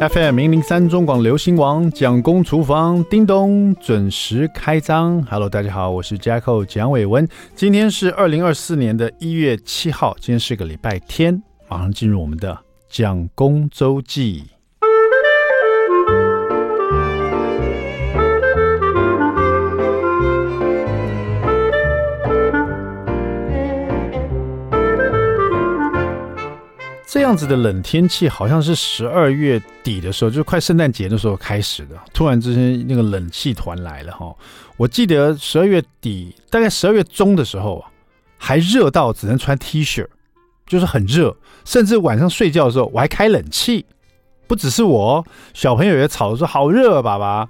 FM 零零三中广流行王蒋公厨房，叮咚准时开张。Hello，大家好，我是 Jacko 蒋伟文。今天是二零二四年的一月七号，今天是个礼拜天，马上进入我们的蒋公周记。样子的冷天气，好像是十二月底的时候，就快圣诞节的时候开始的。突然之间，那个冷气团来了哈。我记得十二月底，大概十二月中的时候啊，还热到只能穿 T 恤，就是很热。甚至晚上睡觉的时候，我还开冷气。不只是我，小朋友也吵着说好热啊，爸爸。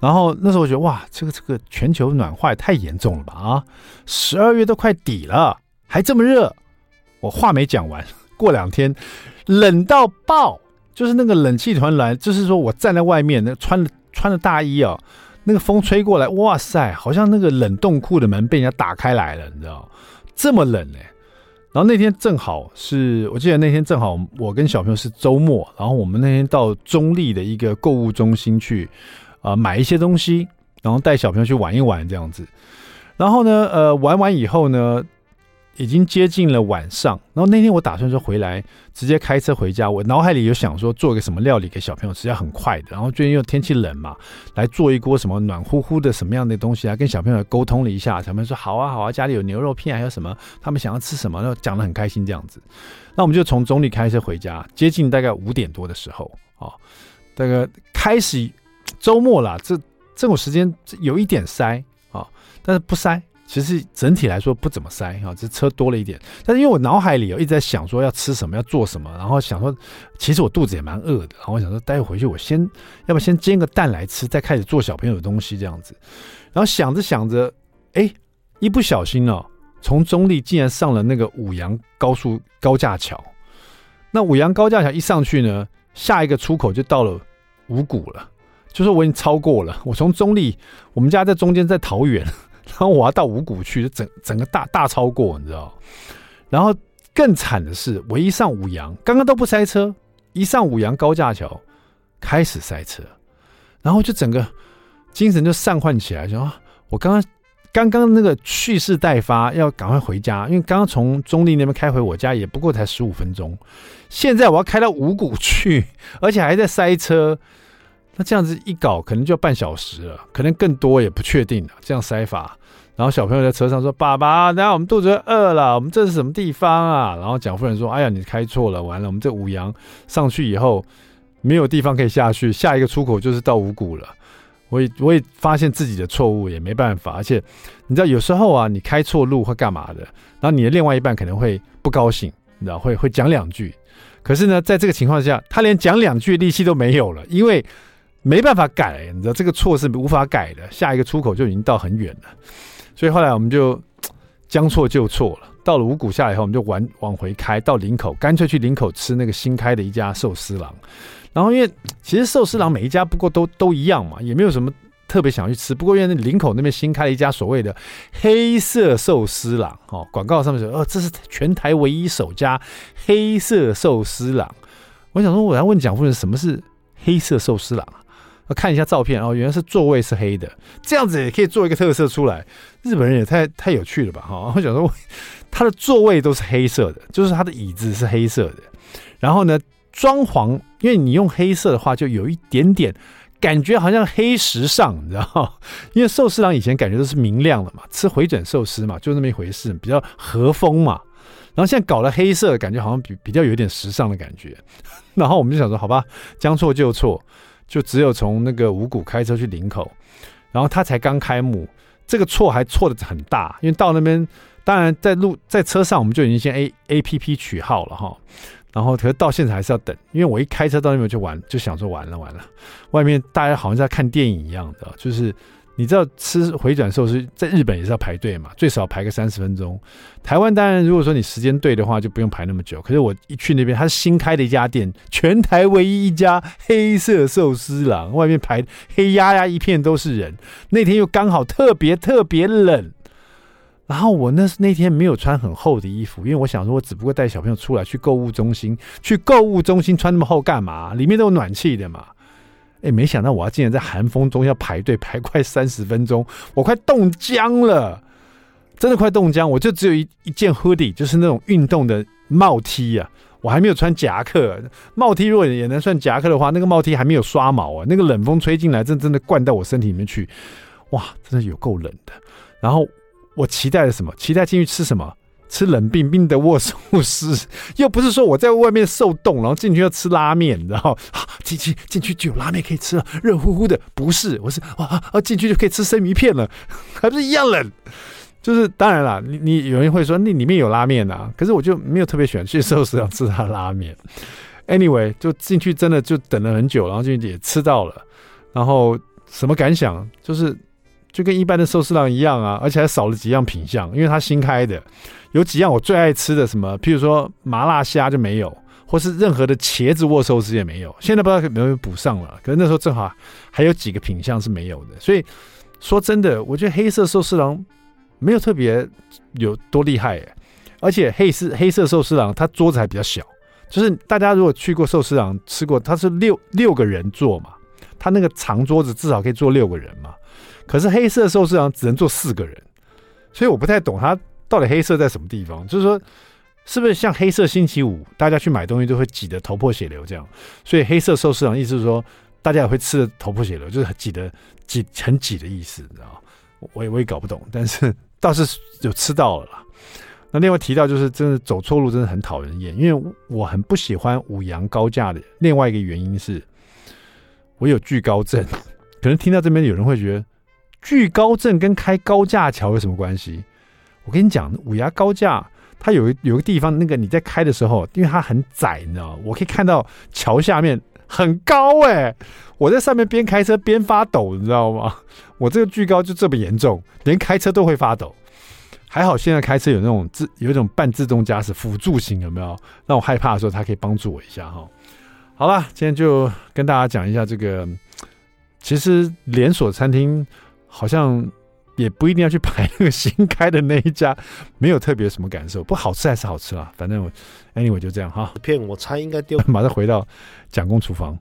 然后那时候我觉得哇，这个这个全球暖化也太严重了吧啊！十二月都快底了，还这么热。我话没讲完。过两天冷到爆，就是那个冷气团来，就是说我站在外面，那穿穿了大衣哦，那个风吹过来，哇塞，好像那个冷冻库的门被人家打开来了，你知道？这么冷哎！然后那天正好是我记得那天正好我跟小朋友是周末，然后我们那天到中立的一个购物中心去、呃、买一些东西，然后带小朋友去玩一玩这样子。然后呢，呃，玩完以后呢。已经接近了晚上，然后那天我打算说回来直接开车回家。我脑海里有想说做个什么料理给小朋友吃，要很快的。然后最近又天气冷嘛，来做一锅什么暖乎乎的什么样的东西啊？跟小朋友沟通了一下，小朋友说好啊好啊，家里有牛肉片，还有什么他们想要吃什么，然后讲得很开心这样子。那我们就从中坜开车回家，接近大概五点多的时候啊，大概开始周末了，这这种时间有一点塞啊，但是不塞。其实整体来说不怎么塞哈，这车多了一点。但是因为我脑海里有一直在想说要吃什么，要做什么，然后想说，其实我肚子也蛮饿的。然后我想说，待会回去我先，要不先煎个蛋来吃，再开始做小朋友的东西这样子。然后想着想着，哎，一不小心哦，从中立竟然上了那个五羊高速高架桥。那五羊高架桥一上去呢，下一个出口就到了五股了，就是我已经超过了。我从中立，我们家在中间，在桃园。然后我要到五股去，整整个大大超过，你知道？然后更惨的是，我一上五羊，刚刚都不塞车，一上五羊高架桥开始塞车，然后就整个精神就散涣起来，就说我刚刚刚刚那个蓄势待发，要赶快回家，因为刚刚从中坜那边开回我家也不过才十五分钟，现在我要开到五股去，而且还在塞车。那这样子一搞，可能就半小时了，可能更多也不确定了。这样塞法，然后小朋友在车上说：“爸爸，等下我们肚子饿了，我们这是什么地方啊？”然后蒋夫人说：“哎呀，你开错了，完了，我们这五羊上去以后没有地方可以下去，下一个出口就是到五谷了。”我也我也发现自己的错误，也没办法。而且你知道，有时候啊，你开错路会干嘛的？然后你的另外一半可能会不高兴，你知道，会会讲两句。可是呢，在这个情况下，他连讲两句力气都没有了，因为。没办法改，你知道这个错是无法改的，下一个出口就已经到很远了，所以后来我们就将错就错了。到了五股下来以后，我们就往往回开到林口，干脆去林口吃那个新开的一家寿司郎。然后因为其实寿司郎每一家不过都都一样嘛，也没有什么特别想去吃。不过因为林口那边新开了一家所谓的黑色寿司郎，哦，广告上面说哦，这是全台唯一首家黑色寿司郎。我想说，我要问蒋夫人，什么是黑色寿司郎啊？看一下照片哦，原来是座位是黑的，这样子也可以做一个特色出来。日本人也太太有趣了吧哈！我想说，他的座位都是黑色的，就是他的椅子是黑色的。然后呢，装潢，因为你用黑色的话，就有一点点感觉好像黑时尚，你知道？因为寿司郎以前感觉都是明亮的嘛，吃回转寿司嘛，就那么一回事，比较和风嘛。然后现在搞了黑色，感觉好像比比较有点时尚的感觉。然后我们就想说，好吧，将错就错。就只有从那个五谷开车去林口，然后他才刚开幕，这个错还错的很大，因为到那边，当然在路在车上我们就已经先 A A P P 取号了哈，然后可是到现场还是要等，因为我一开车到那边就完，就想说完了完了，外面大家好像在看电影一样的，就是。你知道吃回转寿司在日本也是要排队嘛？最少排个三十分钟。台湾当然，如果说你时间对的话，就不用排那么久。可是我一去那边，它是新开的一家店，全台唯一一家黑色寿司郎，外面排黑压压一片都是人。那天又刚好特别特别冷，然后我那那天没有穿很厚的衣服，因为我想说，我只不过带小朋友出来去购物中心，去购物中心穿那么厚干嘛？里面都有暖气的嘛。哎，没想到我要竟然在寒风中要排队排快三十分钟，我快冻僵了，真的快冻僵。我就只有一一件 hoodie，就是那种运动的帽 T 啊，我还没有穿夹克。帽 T 如果也能算夹克的话，那个帽 T 还没有刷毛啊，那个冷风吹进来，真真的灌到我身体里面去，哇，真的有够冷的。然后我期待了什么？期待进去吃什么？吃冷冰冰的握寿司，又不是说我在外面受冻，然后进去要吃拉面，然后进去进去就有拉面可以吃了，热乎乎的。不是，我是哇啊进去就可以吃生鱼片了，还不是一样冷？就是当然了，你你有人会说那里面有拉面啊，可是我就没有特别喜欢去寿司郎吃他拉面。Anyway，就进去真的就等了很久，然后就也吃到了，然后什么感想？就是。就跟一般的寿司郎一样啊，而且还少了几样品相，因为它新开的，有几样我最爱吃的，什么，譬如说麻辣虾就没有，或是任何的茄子握寿司也没有。现在不知道有没有补上了，可是那时候正好还有几个品相是没有的。所以说真的，我觉得黑色寿司郎没有特别有多厉害耶，而且黑色黑色寿司郎它桌子还比较小，就是大家如果去过寿司郎吃过，它是六六个人坐嘛，它那个长桌子至少可以坐六个人嘛。可是黑色寿司郎只能坐四个人，所以我不太懂它到底黑色在什么地方。就是说，是不是像黑色星期五，大家去买东西都会挤得头破血流这样？所以黑色寿司郎意思是说，大家也会吃的头破血流，就是挤得挤很挤的意思，你知道？我也我也搞不懂，但是 倒是有吃到了啦。那另外提到就是，真的走错路真的很讨人厌，因为我很不喜欢五羊高架的。另外一个原因是，我有惧高症，可能听到这边有人会觉得。惧高症跟开高架桥有什么关系？我跟你讲，五牙高架它有有个地方，那个你在开的时候，因为它很窄，你知道？我可以看到桥下面很高哎、我在上面边开车边发抖，你知道吗？我这个巨高就这么严重，连开车都会发抖。还好现在开车有那种自有一种半自动驾驶辅助型，有没有？让我害怕的时候，它可以帮助我一下哈。好了，今天就跟大家讲一下这个，其实连锁餐厅。好像也不一定要去排那个新开的那一家，没有特别什么感受。不好吃还是好吃啊，反正我 anyway 就这样哈。片我猜应该丢。马上回到蒋公厨房。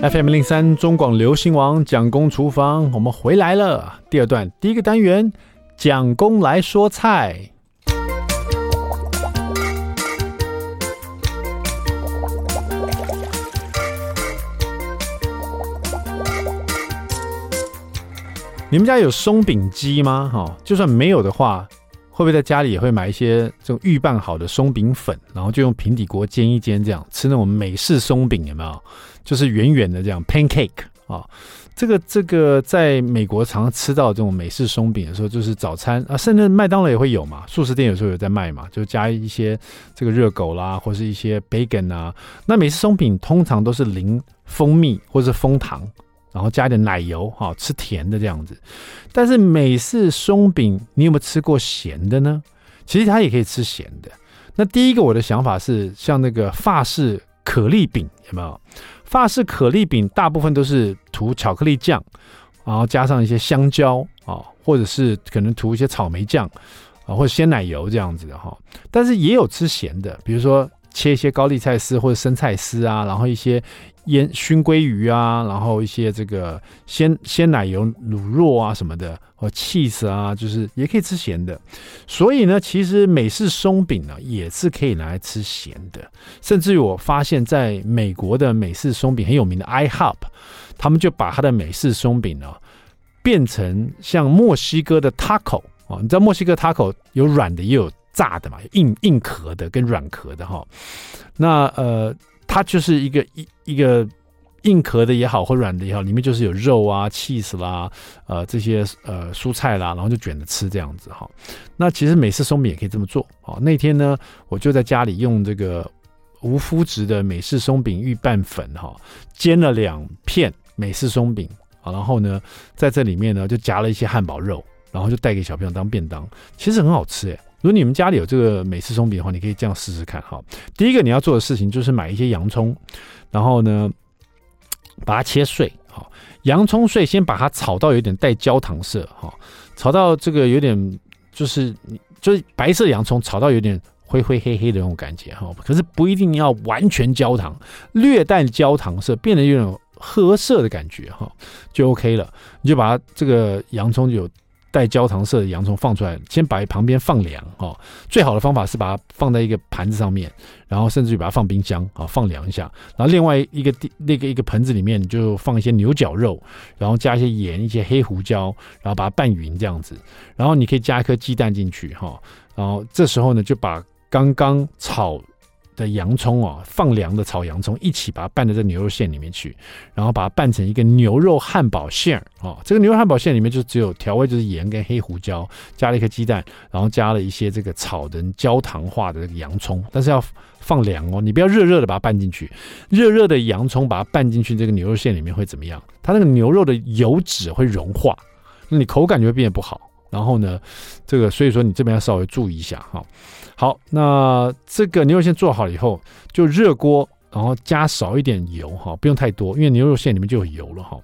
FM 零三中广流行王蒋公厨房，我们回来了。第二段第一个单元，蒋公来说菜。你们家有松饼机吗？哈，就算没有的话，会不会在家里也会买一些这种预拌好的松饼粉，然后就用平底锅煎一煎，这样吃那种美式松饼有没有？就是圆圆的这样 pancake 啊，这个这个在美国常常吃到这种美式松饼的时候，就是早餐啊，甚至麦当劳也会有嘛，素食店有时候有在卖嘛，就加一些这个热狗啦，或是一些 bacon 啊。那美式松饼通常都是淋蜂蜜或是枫糖。然后加一点奶油，哈，吃甜的这样子。但是美式松饼，你有没有吃过咸的呢？其实它也可以吃咸的。那第一个我的想法是，像那个法式可丽饼，有没有？法式可丽饼大部分都是涂巧克力酱，然后加上一些香蕉啊，或者是可能涂一些草莓酱啊，或者鲜奶油这样子的哈。但是也有吃咸的，比如说切一些高丽菜丝或者生菜丝啊，然后一些。腌熏鲑鱼啊，然后一些这个鲜鲜奶油卤肉啊什么的，或 cheese 啊，就是也可以吃咸的。所以呢，其实美式松饼呢也是可以拿来吃咸的。甚至于我发现，在美国的美式松饼很有名的 IHOP，他们就把他的美式松饼呢变成像墨西哥的 taco 啊，你知道墨西哥 taco 有软的也有炸的嘛，硬硬壳的跟软壳的哈。那呃。它就是一个一一个硬壳的也好，或软的也好，里面就是有肉啊、cheese 啦，呃，这些呃蔬菜啦，然后就卷着吃这样子哈。那其实美式松饼也可以这么做。好，那天呢，我就在家里用这个无麸质的美式松饼预拌粉哈，煎了两片美式松饼，好，然后呢，在这里面呢就夹了一些汉堡肉，然后就带给小朋友当便当，其实很好吃诶。如果你们家里有这个美式松饼的话，你可以这样试试看哈。第一个你要做的事情就是买一些洋葱，然后呢，把它切碎。好，洋葱碎先把它炒到有点带焦糖色，哈，炒到这个有点就是就是白色洋葱炒到有点灰灰黑黑的那种感觉，哈，可是不一定要完全焦糖，略带焦糖色，变得有点褐色的感觉，哈，就 OK 了。你就把它这个洋葱有。带焦糖色的洋葱放出来，先把旁边放凉哦。最好的方法是把它放在一个盘子上面，然后甚至于把它放冰箱啊，放凉一下。然后另外一个那个一个盆子里面，你就放一些牛角肉，然后加一些盐、一些黑胡椒，然后把它拌匀这样子。然后你可以加一颗鸡蛋进去哈。然后这时候呢，就把刚刚炒。的洋葱啊，放凉的炒洋葱一起把它拌在这牛肉馅里面去，然后把它拌成一个牛肉汉堡馅啊。这个牛肉汉堡馅里面就只有调味，就是盐跟黑胡椒，加了一颗鸡蛋，然后加了一些这个炒的焦糖化的这个洋葱，但是要放凉哦，你不要热热的把它拌进去。热热的洋葱把它拌进去这个牛肉馅里面会怎么样？它那个牛肉的油脂会融化，那你口感就会变得不好。然后呢，这个所以说你这边要稍微注意一下哈。好，那这个牛肉馅做好了以后，就热锅，然后加少一点油哈，不用太多，因为牛肉馅里面就有油了哈。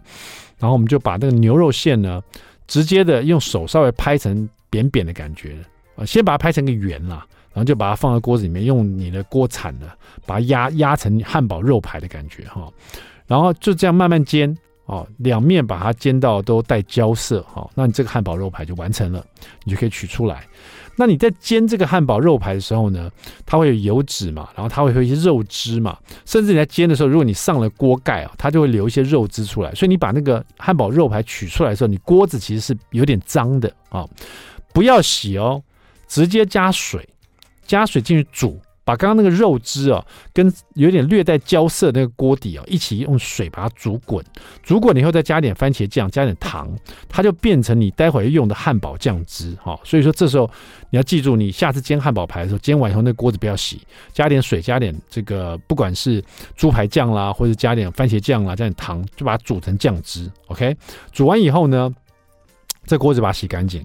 然后我们就把这个牛肉馅呢，直接的用手稍微拍成扁扁的感觉啊，先把它拍成个圆啦，然后就把它放在锅子里面，用你的锅铲呢，把它压压成汉堡肉排的感觉哈。然后就这样慢慢煎哦，两面把它煎到都带焦色哈，那你这个汉堡肉排就完成了，你就可以取出来。那你在煎这个汉堡肉排的时候呢，它会有油脂嘛，然后它会有一些肉汁嘛，甚至你在煎的时候，如果你上了锅盖啊，它就会留一些肉汁出来。所以你把那个汉堡肉排取出来的时候，你锅子其实是有点脏的啊，不要洗哦，直接加水，加水进去煮。把刚刚那个肉汁啊，跟有点略带焦色那个锅底啊，一起用水把它煮滚，煮滚以后再加点番茄酱，加点糖，它就变成你待会儿用的汉堡酱汁哈。所以说这时候你要记住，你下次煎汉堡排的时候，煎完以后那锅子不要洗，加点水，加点这个不管是猪排酱啦，或者加点番茄酱啦，加点糖，就把它煮成酱汁。OK，煮完以后呢，这锅子把它洗干净，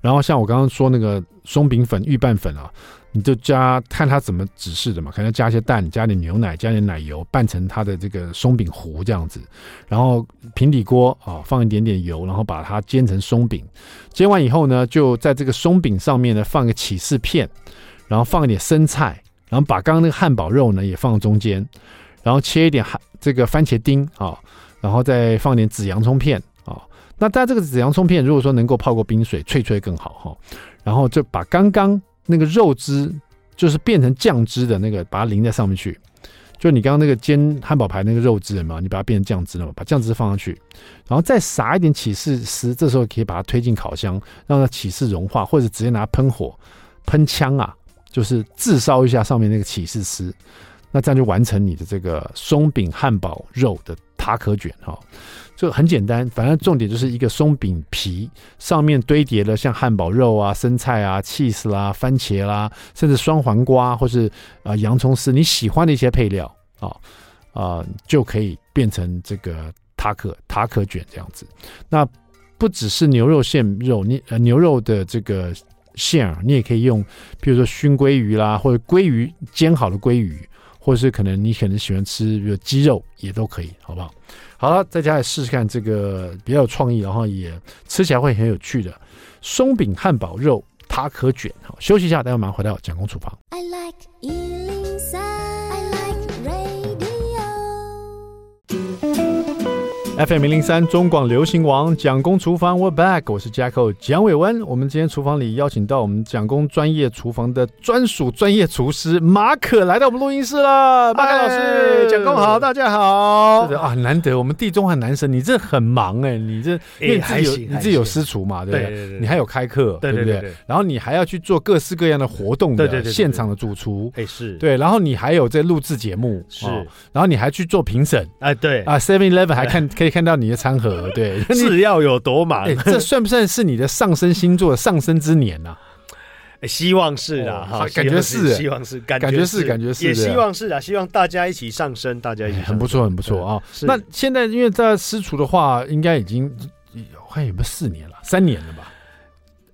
然后像我刚刚说那个松饼粉、预拌粉啊。你就加看他怎么指示的嘛，可能加一些蛋，加点牛奶，加点奶油，拌成它的这个松饼糊这样子。然后平底锅啊，放一点点油，然后把它煎成松饼。煎完以后呢，就在这个松饼上面呢放个起司片，然后放一点生菜，然后把刚刚那个汉堡肉呢也放中间，然后切一点这个番茄丁啊，然后再放点紫洋葱片啊。那在这个紫洋葱片如果说能够泡过冰水，脆脆更好哈。然后就把刚刚。那个肉汁就是变成酱汁的那个，把它淋在上面去。就你刚刚那个煎汉堡排那个肉汁嘛，你把它变成酱汁了嘛，把酱汁放上去，然后再撒一点起司丝，这时候可以把它推进烤箱，让它起司融化，或者直接拿喷火喷枪啊，就是炙烧一下上面那个起司丝，那这样就完成你的这个松饼汉堡肉的塔可卷哈。就很简单，反正重点就是一个松饼皮上面堆叠了像汉堡肉啊、生菜啊、cheese 啦、番茄啦，甚至双黄瓜或是啊、洋葱丝，你喜欢的一些配料啊啊、就可以变成这个塔可塔可卷这样子。那不只是牛肉馅肉，你呃牛肉的这个馅儿，你也可以用，比如说熏鲑鱼啦，或者鲑鱼煎好的鲑鱼，或者是可能你可能喜欢吃比如鸡肉也都可以，好不好？好了，在家里试试看这个比较有创意，然后也吃起来会很有趣的松饼汉堡肉塔可卷。好，休息一下，待会马上回到蒋公厨房。I like FM 零零三中广流行王蒋公厨房，We're back，我是 Jacko 蒋伟文。我们今天厨房里邀请到我们蒋公专业厨房的专属专业厨师马可来到我们录音室了。马可老师，蒋公好，大家好。是的啊，很难得，我们地中海男神，你这很忙哎、欸，你这因为你自己有你自己有私厨嘛，对不对，你还有开课，对不对？然后你还要去做各式各样的活动的现场的主厨，哎是对，然后你还有在录制节目是，然后你还去做评审，哎对啊，Seven Eleven 还 看可以。看到你的餐盒，对，是要有多忙？欸、这算不算是你的上升星座上升之年呢？希望是啊，哈、哦，感觉是，希望是，感觉是，感觉是，也希望是啊，希望大家一起上升，大家一起、欸，很不错，很不错啊。那现在因为在私厨的话，应该已经还有没有四年了？三年了吧？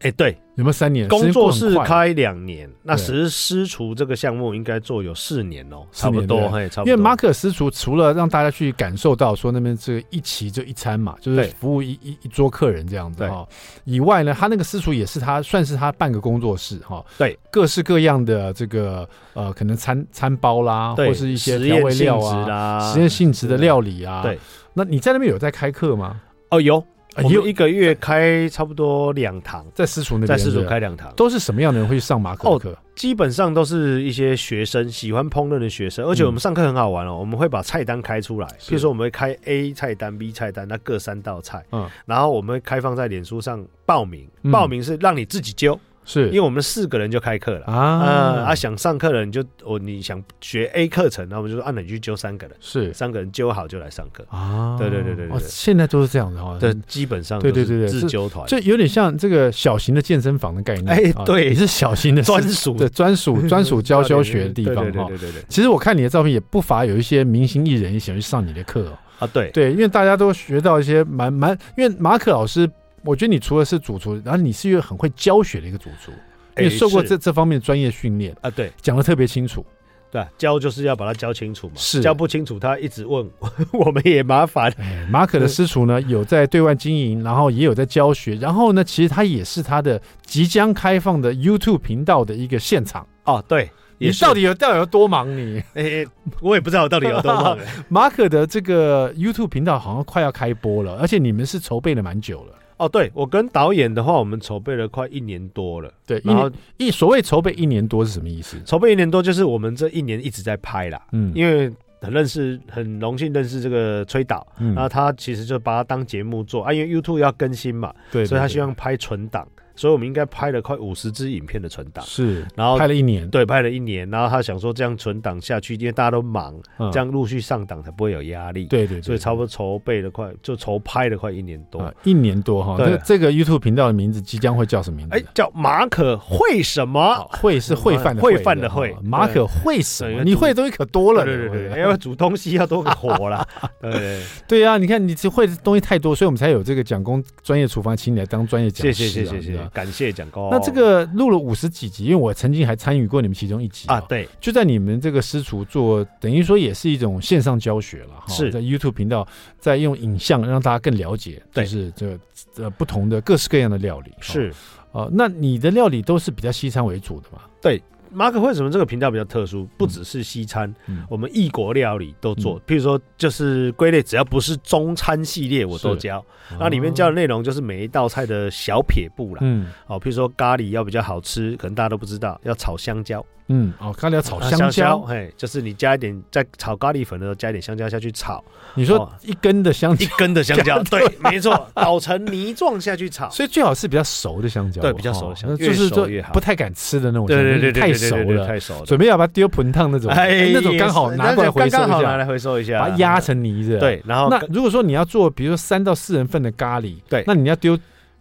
哎、欸，对有没有三年？工作室开两年，那其实私厨这个项目应该做有四年哦，差不多，嘿，差不多。因为马可私厨除了让大家去感受到说那边这个一期就一餐嘛，就是服务一一一桌客人这样子哈，以外呢，他那个私厨也是他算是他半个工作室哈，对，各式各样的这个呃，可能餐餐包啦，或是一些调味料啊，实验性质的料理啊，对。那你在那边有在开课吗？哦，有。我们一个月开差不多两堂，在私塾那边，在私塾开两堂，都是什么样的人会去上马克课？哦，基本上都是一些学生喜欢烹饪的学生，而且我们上课很好玩哦，我们会把菜单开出来，比如说我们会开 A 菜单、B 菜单，那各三道菜，嗯，然后我们会开放在脸书上报名，报名是让你自己揪。是。因为我们四个人就开课了。啊，呃、啊，想上课的人就哦，你想学 A 课程，那我们就说按你去揪三个人，是。三个人揪好就来上课。啊。对对对对对，现在都是这样的哈，对，基本上对对对对自揪团，就有点像这个小型的健身房的概念。哎，对，也是小型的专属。的专属 专属教教学的地方哈。对对对，其实我看你的照片也不乏有一些明星艺人也想去上你的课哦。啊，对对，因为大家都学到一些蛮蛮，因为马可老师，我觉得你除了是主厨，然后你是一个很会教学的一个主厨。你受过这这方面专业训练啊？对，讲的特别清楚。对，教就是要把它教清楚嘛。是，教不清楚他一直问，我们也麻烦。马可的私厨呢，有在对外经营，然后也有在教学，然后呢，其实他也是他的即将开放的 YouTube 频道的一个现场。哦，对，你到底有到底有多忙？你，哎，我也不知道我到底有多忙。马可的这个 YouTube 频道好像快要开播了，而且你们是筹备了蛮久了。哦，对，我跟导演的话，我们筹备了快一年多了。对，然后一所谓筹备一年多是什么意思？筹备一年多就是我们这一年一直在拍啦。嗯，因为很认识，很荣幸认识这个崔导，嗯，然后他其实就把它当节目做啊，因为 YouTube 要更新嘛，对，对，对，所以他希望拍存档。所以我们应该拍了快五十支影片的存档，是，然后拍了一年，对，拍了一年，然后他想说这样存档下去，因为大家都忙，这样陆续上档才不会有压力，对对，所以差不多筹备了快，就筹拍了快一年多，一年多哈。对，这个 YouTube 频道的名字即将会叫什么名字？哎，叫马可会什么？会是会饭的会饭的会，马可会什么？你会的东西可多了，对对对，因为煮东西要多个火了，对。对啊，你看你只会的东西太多，所以我们才有这个讲工专业厨房，请你来当专业讲师，谢谢谢谢谢谢，感谢蒋公。那这个录了五十几集，因为我曾经还参与过你们其中一集啊，对，就在你们这个私厨做，等于说也是一种线上教学了哈，是在 YouTube 频道在用影像让大家更了解，就是这呃不同的各式各样的料理是啊，那你的料理都是比较西餐为主的嘛？对。马可为什么这个频道比较特殊？不只是西餐，嗯、我们异国料理都做。嗯、譬如说，就是归类，只要不是中餐系列，我都教。那里面教的内容就是每一道菜的小撇步啦。嗯，哦，譬如说咖喱要比较好吃，可能大家都不知道，要炒香蕉。嗯，哦，咖喱要炒香蕉，嘿，就是你加一点，在炒咖喱粉的时候加一点香蕉下去炒。你说一根的香蕉，一根的香蕉，对，没错，捣成泥状下去炒。所以最好是比较熟的香蕉，对，比较熟的香蕉，就是说不太敢吃的那种，对对对，太熟了，太熟了，准备要把它丢盆烫那种，哎，那种刚好拿过来回收一下，拿来回收一下，把它压成泥子。对，然后那如果说你要做，比如说三到四人份的咖喱，对，那你要丢。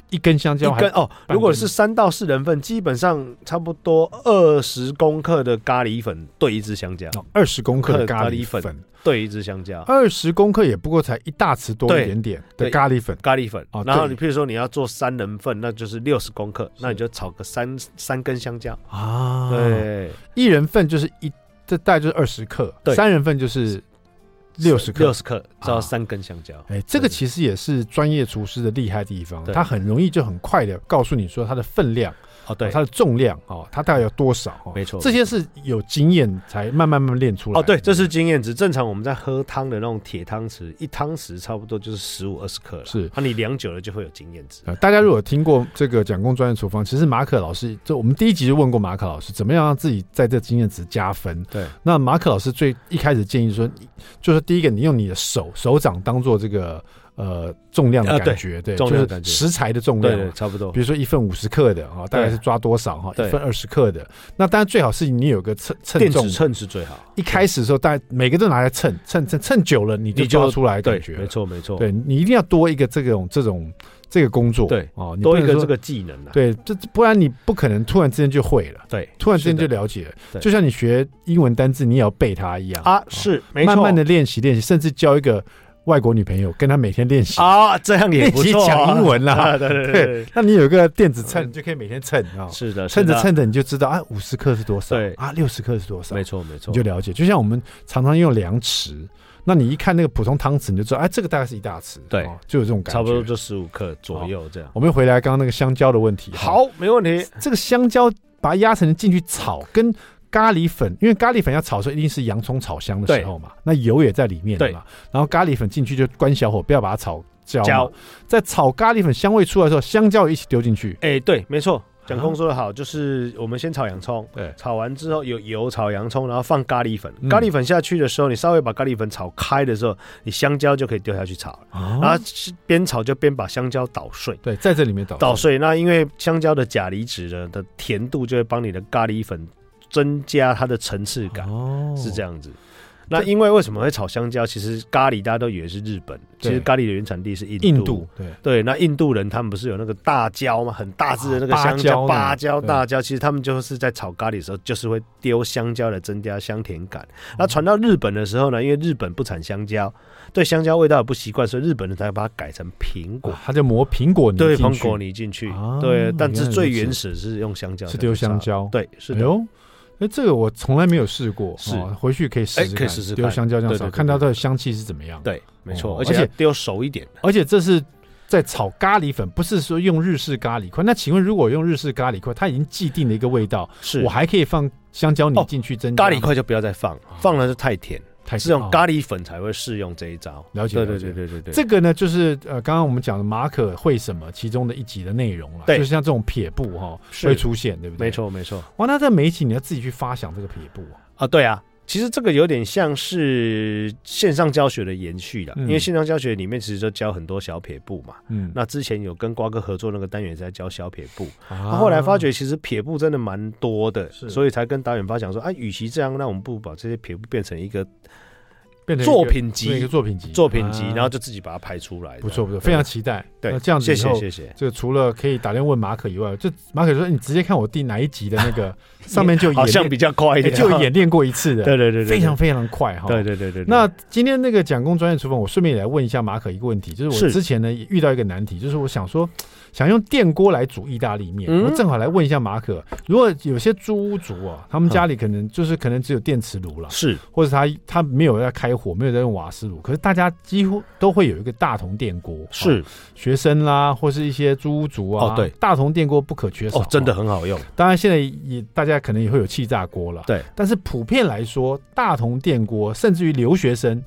一根香蕉，一根哦。如果是三到四人份，基本上差不多二十公克的咖喱粉兑一支香蕉。二十公克的咖喱粉兑一支香蕉，二十公克也不过才一大匙多一点点的咖喱粉。咖喱粉，哦然后你譬如说你要做三人份，那就是六十公克，那你就炒个三三根香蕉啊。对，一人份就是一，这大概就是二十克。对，三人份就是。六十克，六十克，只要三根香蕉。哎，这个其实也是专业厨师的厉害地方，他很容易就很快的告诉你说它的分量。哦，对，它的重量哦，它大概有多少？没错，这些是有经验才慢慢慢慢练出来。哦，对，这是经验值。正常我们在喝汤的那种铁汤匙，一汤匙差不多就是十五二十克了。是，那你量久了就会有经验值。大家如果听过这个蒋公专业厨房，其实马可老师，就我们第一集就问过马可老师，怎么样让自己在这经验值加分？对，那马可老师最一开始建议说，就是第一个，你用你的手手掌当做这个。呃，重量的感觉，对，就是食材的重量，差不多。比如说一份五十克的啊，大概是抓多少哈？一份二十克的，那当然最好是你有个称称重秤是最好。一开始的时候，大家每个都拿来称称称称久了，你就抓出来感觉。没错没错，对你一定要多一个这种这种这个工作，对哦，多一个这个技能，对，这不然你不可能突然之间就会了，对，突然之间就了解了。就像你学英文单字，你也要背它一样啊，是，慢慢的练习练习，甚至教一个。外国女朋友，跟他每天练习啊，这样也不错，讲英文 啦。对对对，那你有一个电子秤，你就可以每天称啊。是的，称着称着你就知道啊，五十克是多少？对啊，六十克是多少？没错没错，你就了解。就像我们常常用量匙，那你一看那个普通汤匙，你就知道，哎，这个大概是一大匙。对，就有这种感觉，差不多就十五克左右这样。我们回来刚刚那个香蕉的问题，好，没问题。这个香蕉把它压成进去炒，跟。咖喱粉，因为咖喱粉要炒的时候，一定是洋葱炒香的时候嘛，那油也在里面的嘛。然后咖喱粉进去就关小火，不要把它炒焦。焦在炒咖喱粉香味出来的时候，香蕉也一起丢进去。哎、欸，对，没错，蒋工说的好，就是我们先炒洋葱，对，炒完之后有油炒洋葱，然后放咖喱粉。咖喱粉下去的时候，你稍微把咖喱粉炒开的时候，你香蕉就可以丢下去炒了。然后边炒就边把香蕉捣碎。对，在这里面捣捣碎。那因为香蕉的钾离子的的甜度就会帮你的咖喱粉。增加它的层次感，哦，是这样子。那因为为什么会炒香蕉？其实咖喱大家都以为是日本，其实咖喱的原产地是印度。印度对对，那印度人他们不是有那个大蕉吗？很大只的那个香蕉，芭蕉大蕉。其实他们就是在炒咖喱的时候，就是会丢香蕉来增加香甜感。那传到日本的时候呢，因为日本不产香蕉，对香蕉味道也不习惯，所以日本人才把它改成苹果，他就磨苹果泥，对苹果泥进去。对，但是最原始是用香蕉，是丢香蕉。对，是的。哎，这个我从来没有试过，是回去可以试试，可以试试丢香蕉这样炒，看到它的香气是怎么样。对，没错，而且丢熟一点。而且这是在炒咖喱粉，不是说用日式咖喱块。那请问，如果用日式咖喱块，它已经既定的一个味道，是我还可以放香蕉泥进去增加？咖喱块就不要再放，放了就太甜。是用咖喱粉才会适用这一招，了解？对对对对对对。这个呢，就是呃，刚刚我们讲的马可会什么其中的一集的内容了，对，就是像这种撇步哈会出现，对不对？没错没错。哇，那在每一集你要自己去发想这个撇步啊？啊，对啊。其实这个有点像是线上教学的延续了，因为线上教学里面其实就教很多小撇步嘛。嗯，那之前有跟瓜哥合作那个单元在教小撇步，他后来发觉其实撇步真的蛮多的，所以才跟导演发想说，啊，与其这样，那我们不如把这些撇步变成一个。作品集，一个作品集，作品集，然后就自己把它拍出来。不错不错，非常期待。对，那这样子以后，谢谢谢谢。这个除了可以打电话问马可以外，就马可说你直接看我第哪一集的那个 上面就好像比较快一点，就演练过一次的。对对对，非常非常快哈。对对对对。那今天那个蒋工专业厨房，我顺便也来问一下马可一个问题，就是我之前呢也遇到一个难题，就是我想说。想用电锅来煮意大利面，嗯、我正好来问一下马可，如果有些租屋族啊，他们家里可能就是可能只有电磁炉了，是，或者他他没有在开火，没有在用瓦斯炉，可是大家几乎都会有一个大铜电锅，是，学生啦，或是一些租屋族啊，哦对，大铜电锅不可缺少，哦，真的很好用。当然现在也大家可能也会有气炸锅了，对，但是普遍来说，大铜电锅甚至于留学生。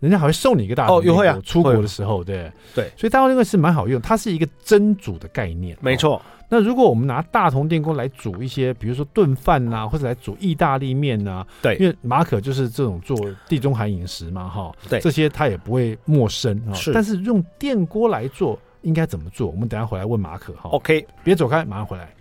人家还会送你一个大同电锅，哦，会啊，出国的时候，对。对，所以大同电锅是蛮好用，它是一个蒸煮的概念，没错，哦。那如果我们拿大同电锅来煮一些，比如说炖饭呐，或者来煮意大利面呐，对，因为马可就是这种做地中海饮食嘛，哈，对，这些他也不会陌生，是。但是用电锅来做应该怎么做？我们等下回来问马可，哈，OK，别走开，马上回来。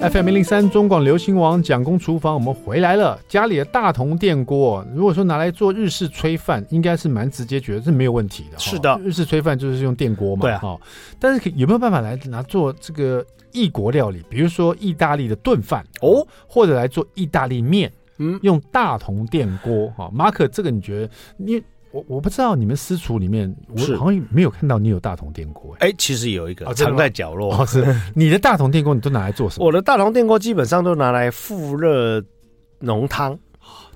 FM 零零三中广流行王蒋公厨房，我们回来了。家里的大铜电锅，如果说拿来做日式炊饭，应该是蛮直接，觉得是没有问题的。是的，日式炊饭就是用电锅嘛。对啊。但是有没有办法来拿做这个异国料理？比如说意大利的炖饭哦，或者来做意大利面？嗯，用大铜电锅。哈，马可，这个你觉得你？我我不知道你们私厨里面，我好像没有看到你有大同电锅。哎，其实有一个藏在角落。哦，是 你的大同电锅，你都拿来做什么？我的大同电锅基本上都拿来复热浓汤。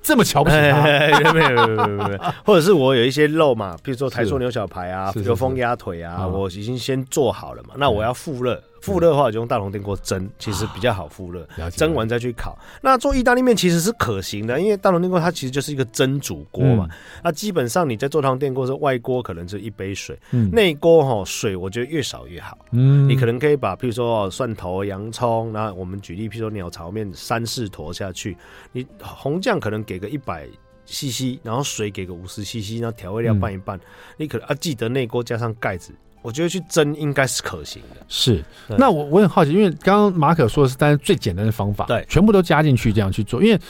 这么瞧不起他？没有没有没有没有，或者是我有一些肉嘛，比如说台塑牛小排啊，油封鸭腿啊，我已经先做好了嘛，那我要复热。复热的话，就用大同电锅蒸，其实比较好复热。蒸完再去烤。那做意大利面其实是可行的，因为大龙电锅它其实就是一个蒸煮锅嘛。那基本上你在做大同电锅时外锅可能就一杯水，内锅哈水我觉得越少越好。嗯，你可能可以把譬如说蒜头、洋葱，然后我们举例，譬如说鸟巢面三四坨下去，你红酱可能给个一百 CC，然后水给个五十 CC，然后调味料拌一拌，你可能啊记得内锅加上盖子。我觉得去蒸应该是可行的。是，那我我很好奇，因为刚刚马可说的是，但是最简单的方法，对，全部都加进去这样去做。因为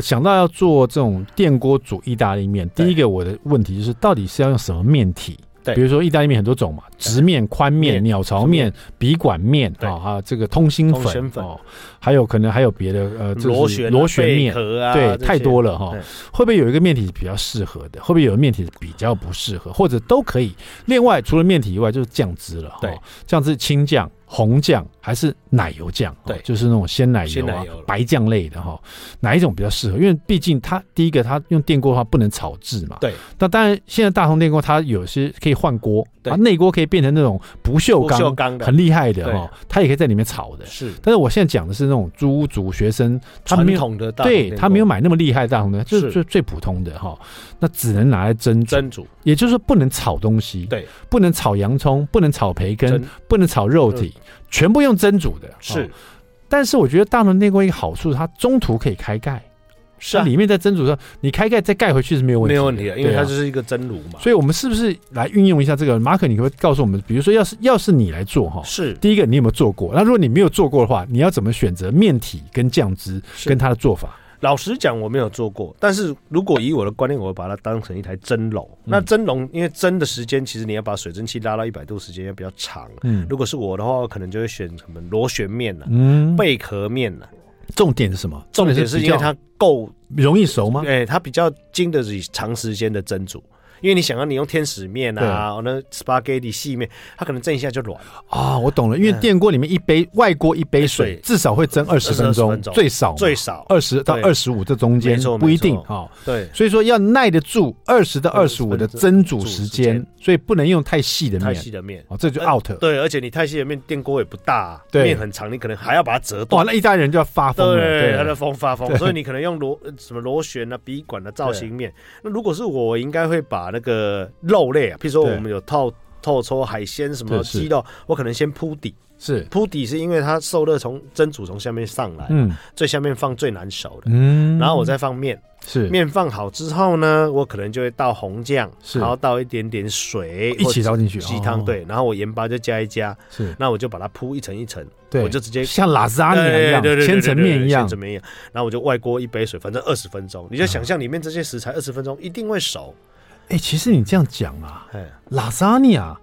想到要做这种电锅煮意大利面，第一个我的问题就是，到底是要用什么面体比如说意大利面很多种嘛，直面、宽面、鸟巢面、笔管面啊，还有这个通心粉哦，还有可能还有别的呃，螺旋螺旋面啊，对，太多了哈。会不会有一个面体比较适合的？会不会有个面体比较不适合？或者都可以？另外，除了面体以外，就是酱汁了。对，酱汁清酱。红酱还是奶油酱？对，就是那种鲜奶油啊、白酱类的哈，哪一种比较适合？因为毕竟它第一个，它用电锅的话不能炒制嘛。对。那当然，现在大同电锅它有些可以换锅，它内锅可以变成那种不锈钢，锈钢的很厉害的哈，它也可以在里面炒的。是。但是我现在讲的是那种租屋族学生，他没有对他没有买那么厉害的大同的，就是最最普通的哈。那只能拿来蒸蒸煮，也就是说不能炒东西，对，不能炒洋葱，不能炒培根，不能炒肉体。全部用蒸煮的是、哦，但是我觉得大同电锅一个好处，它中途可以开盖，是啊，里面在蒸煮的时候，你开盖再盖回去是没有问题，没有问题的，因为它就是一个蒸炉嘛。所以我们是不是来运用一下这个？马可，你可不可以告诉我们，比如说，要是要是你来做哈，是第一个，你有没有做过？那如果你没有做过的话，你要怎么选择面体跟酱汁跟它的做法？老实讲，我没有做过。但是如果以我的观念，我会把它当成一台蒸笼。嗯、那蒸笼，因为蒸的时间，其实你要把水蒸气拉到一百度，时间也比较长。嗯，如果是我的话，我可能就会选什么螺旋面呢？嗯，贝壳面呢？重点是什么？重点是因为它够容易熟吗？对，它比较经得起长时间的蒸煮。因为你想要你用天使面啊，那 spaghetti 细面，它可能蒸一下就软啊。我懂了，因为电锅里面一杯外锅一杯水，至少会蒸二十分钟，最少最少二十到二十五这中间不一定啊。对，所以说要耐得住二十到二十五的蒸煮时间，所以不能用太细的面。太细的面哦，这就 out。对，而且你太细的面，电锅也不大，面很长，你可能还要把它折断。哇，那意大利人就要发疯了，对，他的疯发疯，所以你可能用螺什么螺旋啊、笔管的造型面。那如果是我，应该会把。那个肉类啊，譬如说我们有透透抽海鲜什么鸡肉，我可能先铺底，是。铺底是因为它受热从蒸煮从下面上来，嗯，最下面放最难熟的，嗯，然后我再放面，是。面放好之后呢，我可能就会倒红酱，然后倒一点点水一起倒进去鸡汤，对，然后我盐巴就加一加，是，那我就把它铺一层一层，对，我就直接像拉沙面一样，千层面一样，千层面一样，然后我就外锅一杯水，反正二十分钟，你就想象里面这些食材二十分钟一定会熟。哎、欸，其实你这样讲啊，拉萨尼亚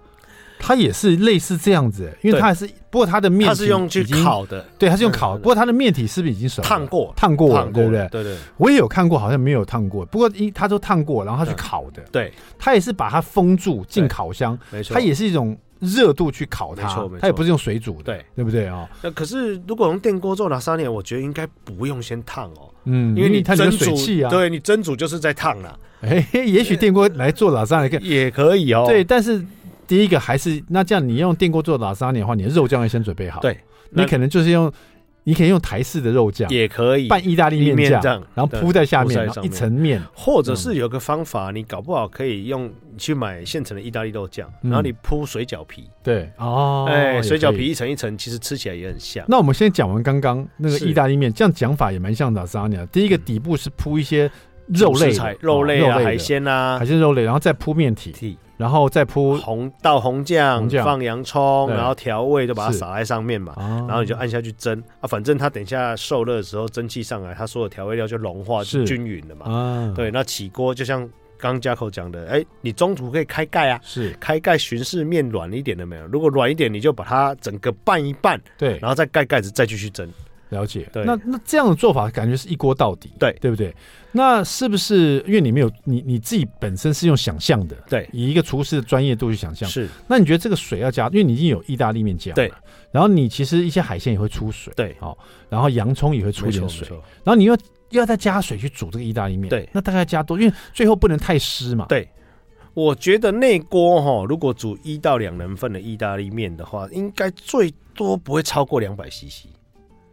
它也是类似这样子，因为它还是，不过它的面它是用去烤的，对，它是用烤，不过它的面体是不是已经熟？烫过，烫过了，对不对？对对，我也有看过，好像没有烫过，不过一它都烫过，然后它去烤的，对，它也是把它封住进烤箱，没错，它也是一种热度去烤它，它也不是用水煮的，对，对不对啊？那可是如果用电锅做拉萨尼亚，我觉得应该不用先烫哦。嗯，因为你蒸煮，对你蒸煮就是在烫了。哎，也许电锅来做拉萨尼亚也可以哦。对，但是第一个还是那这样，你用电锅做拉萨尼的话，你的肉酱要先准备好。对，你可能就是用，你可以用台式的肉酱也可以拌意大利面酱，然后铺在下面，一层面。或者是有个方法，你搞不好可以用去买现成的意大利肉酱，然后你铺水饺皮。对哦，哎，水饺皮一层一层，其实吃起来也很像。那我们先讲完刚刚那个意大利面，这样讲法也蛮像拉萨尼亚。第一个底部是铺一些。肉类、肉类啊，海鲜啊，海鲜肉类，然后再铺面体，然后再铺红倒红酱，放洋葱，然后调味就把它撒在上面嘛，然后你就按下去蒸。啊，反正它等一下受热的时候蒸汽上来，它所有调味料就融化就均匀了嘛。对，那起锅就像刚刚嘉口讲的，哎，你中途可以开盖啊，是。开盖巡视面软一点了没有？如果软一点，你就把它整个拌一拌，对，然后再盖盖子再继续蒸。了解，对，那那这样的做法感觉是一锅到底，对对不对？那是不是因为你没有你你自己本身是用想象的，对，以一个厨师的专业度去想象，是。那你觉得这个水要加，因为你已经有意大利面酱了，对。然后你其实一些海鲜也会出水，对，好。然后洋葱也会出点水，然后你又要再加水去煮这个意大利面，对。那大概加多，因为最后不能太湿嘛，对。我觉得那锅哈，如果煮一到两人份的意大利面的话，应该最多不会超过两百 CC。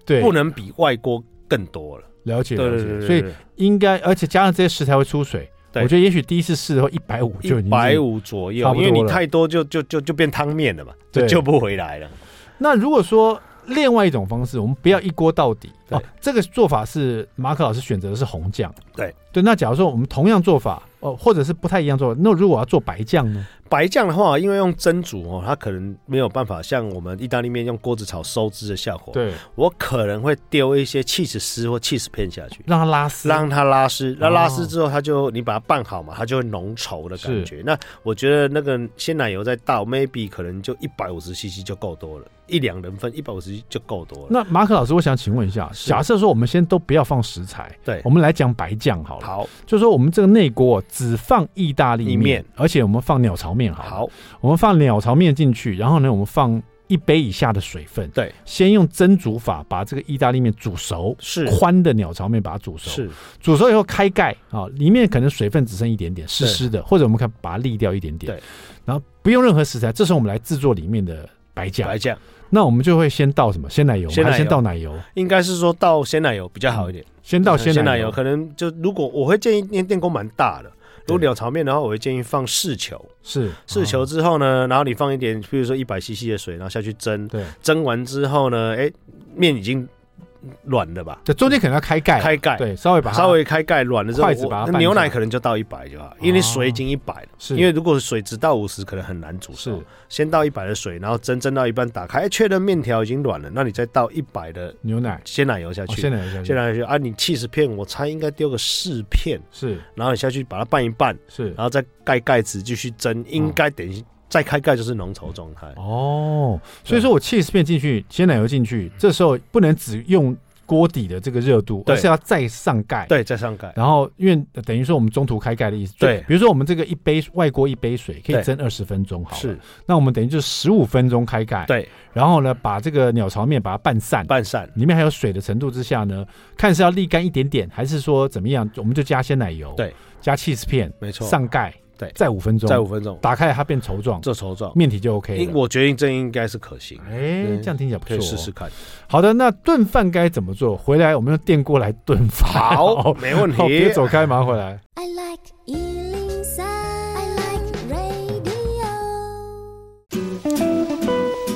对，不能比外锅更多了。了解，了解。所以应该，而且加上这些食材会出水。我觉得也许第一次试的话，一百五就一百五左右，因为你太多就就就就变汤面了嘛，就救不回来了。那如果说另外一种方式，我们不要一锅到底，哦，这个做法是马可老师选择的是红酱。对对，那假如说我们同样做法哦，或者是不太一样做法，那如果要做白酱呢？白酱的话，因为用蒸煮哦，它可能没有办法像我们意大利面用锅子炒收汁的效果。对，我可能会丢一些 cheese 丝或 cheese 片下去，让它拉丝，让它拉丝。那拉丝之后，它就你把它拌好嘛，它就会浓稠的感觉。那我觉得那个鲜奶油再倒，maybe 可能就一百五十 CC 就够多了，一两人份一百五十就够多了。那马可老师，我想请问一下，假设说我们先都不要放食材，对，我们来讲白酱好了。好，就是说我们这个内锅只放意大利面，而且我们放鸟巢面好。好。我们放鸟巢面进去，然后呢，我们放一杯以下的水分。对，先用蒸煮法把这个意大利面煮熟，是宽的鸟巢面把它煮熟。是，煮熟以后开盖啊，里面可能水分只剩一点点，湿湿的，或者我们可以把它沥掉一点点。对，然后不用任何食材，这时候我们来制作里面的白酱。白酱，那我们就会先倒什么？鲜奶油，还是先倒奶油？应该是说倒鲜奶油比较好一点。先倒鲜奶油，可能就如果我会建议，因为电工蛮大的。如果鸟巢面的话，我会建议放四球，是四球之后呢，然后你放一点，比如说一百 CC 的水，然后下去蒸，对，蒸完之后呢，哎，面已经。软的吧，这中间可能要开盖，开盖，对，稍微把它稍微开盖，软了之后，筷子把它牛奶可能就到一百就好，因为水已经一百了。是，因为如果水只到五十，可能很难煮熟。是，先倒一百的水，然后蒸蒸到一半，打开，确认面条已经软了，那你再倒一百的牛奶、鲜奶油下去，鲜奶油下去，鲜奶油下去啊！你七十片，我猜应该丢个四片，是，然后你下去把它拌一拌，是，然后再盖盖子继续蒸，应该等于再开盖就是浓稠状态。哦，所以说我起司片进去，鲜奶油进去，这时候不能只用。锅底的这个热度，而是要再上盖，对，再上盖。然后，因为等于说我们中途开盖的意思，对。比如说我们这个一杯外锅一杯水可以蒸二十分钟，好，是。那我们等于就十五分钟开盖，对。然后呢，把这个鸟巢面把它拌散，拌散，里面还有水的程度之下呢，看是要沥干一点点，还是说怎么样，我们就加鲜奶油，对，加起司片，没错，上盖。对，再五分钟，再五分钟，打开它变稠状，这稠状面体就 OK 了。我决定这应该是可行。哎，这样听起来不错，可以试试看。好的，那炖饭该怎么做？回来我们用电锅来炖饭。好，没问题。别走开，马上回来。I like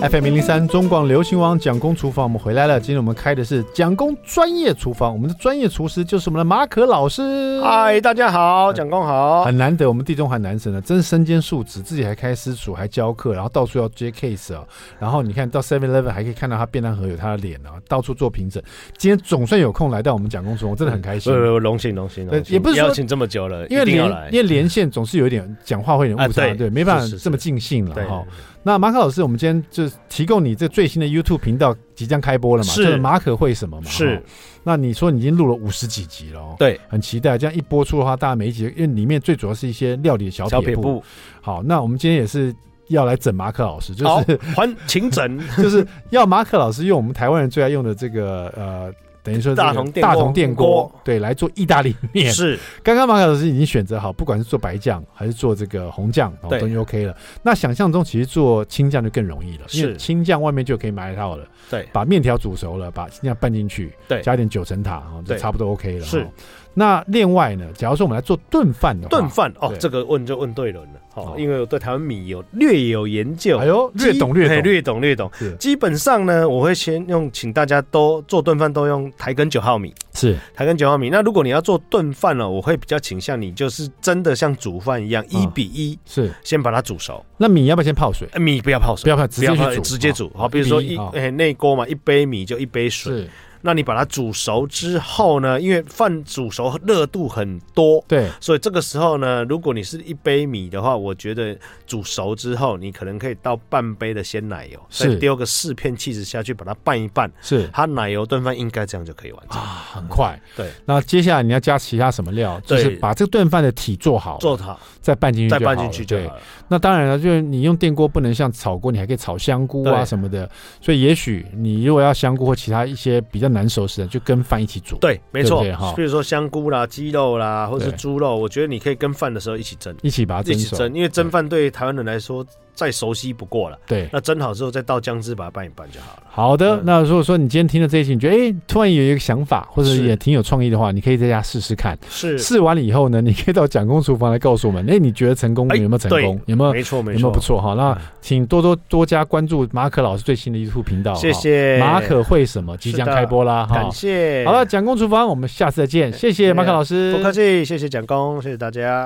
FM 零零三中广流行网蒋公厨房，我们回来了。今天我们开的是蒋公专业厨房，我们的专业厨师就是我们的马可老师。嗨，大家好，蒋公好。很难得，我们地中海男神呢，真是身兼数职，自己还开私厨，还教课，然后到处要接 case 啊。然后你看到 Seven Eleven 还可以看到他便当盒有他的脸啊，到处做评审。今天总算有空来到我们蒋公厨房，我真的很开心。对，荣幸荣幸。对，也不是邀请这么久了，因为连因为连线总是有一点讲话会有点误差，对，没办法这么尽兴了哈。那马可老师，我们今天就提供你这最新的 YouTube 频道即将开播了嘛？是就是马可会什么嘛？是。那你说你已经录了五十几集了哦？对，很期待。这样一播出的话，大家每一集，因为里面最主要是一些料理的小撇步。好，那我们今天也是要来整马可老师，就是还请整，就是要马可老师用我们台湾人最爱用的这个呃。等于说大同大同电锅对来做意大利面是，刚刚马小老师已经选择好，不管是做白酱还是做这个红酱，哦，都 OK 了。那想象中其实做青酱就更容易了，因为青酱外面就可以买得到了。对，把面条煮熟了，把青酱拌进去，对，加点九层塔，就差不多 OK 了。是。那另外呢，假如说我们来做炖饭的话，炖饭哦，这个问就问对人了。好，因为我对台湾米有略有研究，哎呦，略懂略懂略懂略懂。基本上呢，我会先用，请大家都做炖饭都用台根九号米，是台根九号米。那如果你要做炖饭呢，我会比较倾向你就是真的像煮饭一样一比一，是先把它煮熟。那米要不要先泡水？米不要泡水，不要泡，直接煮，直接煮。好，比如说一哎内锅嘛，一杯米就一杯水。那你把它煮熟之后呢？因为饭煮熟热度很多，对，所以这个时候呢，如果你是一杯米的话，我觉得煮熟之后，你可能可以倒半杯的鲜奶油，是。再丢个四片起子下去，把它拌一拌，是。它奶油炖饭应该这样就可以完成。啊，很快。对，那接下来你要加其他什么料？就是把这个炖饭的体做好，做好。再拌进去，再拌进去就好了。那当然了，就是你用电锅不能像炒锅，你还可以炒香菇啊什么的，所以也许你如果要香菇或其他一些比较难熟食的，就跟饭一起煮。对，没错。比如说香菇啦、鸡肉啦，或者是猪肉，我觉得你可以跟饭的时候一起蒸，一起把它。一起蒸，因为蒸饭对台湾人来说再熟悉不过了。对，那蒸好之后再倒姜汁把它拌一拌就好了。好的，那如果说你今天听了这一期，你觉得哎，突然有一个想法，或者也挺有创意的话，你可以在家试试看。是，试完了以后呢，你可以到蒋公厨房来告诉我们，哎，你觉得成功有没有成功？有没有？没错没错，有没有不错？哈，那请多多多加关注马可老师最新的 YouTube 频道。谢谢。马可会什么即将开播啦？感谢。好了，蒋公厨房，我们下次再见。谢谢马可老师，不客气，谢谢蒋公，谢谢大家。